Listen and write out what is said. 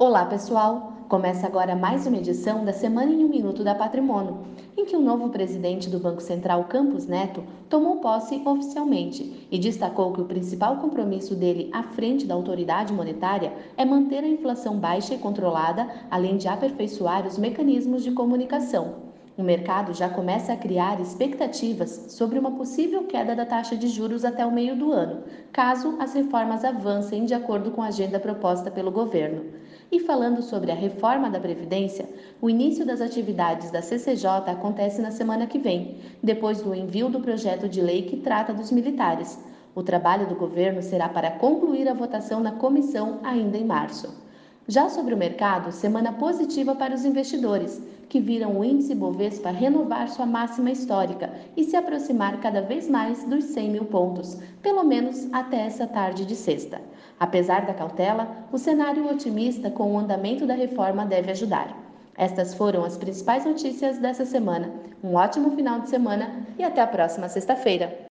Olá, pessoal! Começa agora mais uma edição da Semana em um Minuto da Patrimônio, em que o novo presidente do Banco Central, Campos Neto, tomou posse oficialmente e destacou que o principal compromisso dele à frente da autoridade monetária é manter a inflação baixa e controlada, além de aperfeiçoar os mecanismos de comunicação. O mercado já começa a criar expectativas sobre uma possível queda da taxa de juros até o meio do ano, caso as reformas avancem de acordo com a agenda proposta pelo governo. E falando sobre a reforma da Previdência, o início das atividades da CCJ acontece na semana que vem, depois do envio do projeto de lei que trata dos militares. O trabalho do governo será para concluir a votação na comissão ainda em março. Já sobre o mercado, semana positiva para os investidores, que viram o índice Bovespa renovar sua máxima histórica e se aproximar cada vez mais dos 100 mil pontos, pelo menos até essa tarde de sexta. Apesar da cautela, o cenário otimista com o andamento da reforma deve ajudar. Estas foram as principais notícias dessa semana. Um ótimo final de semana e até a próxima sexta-feira.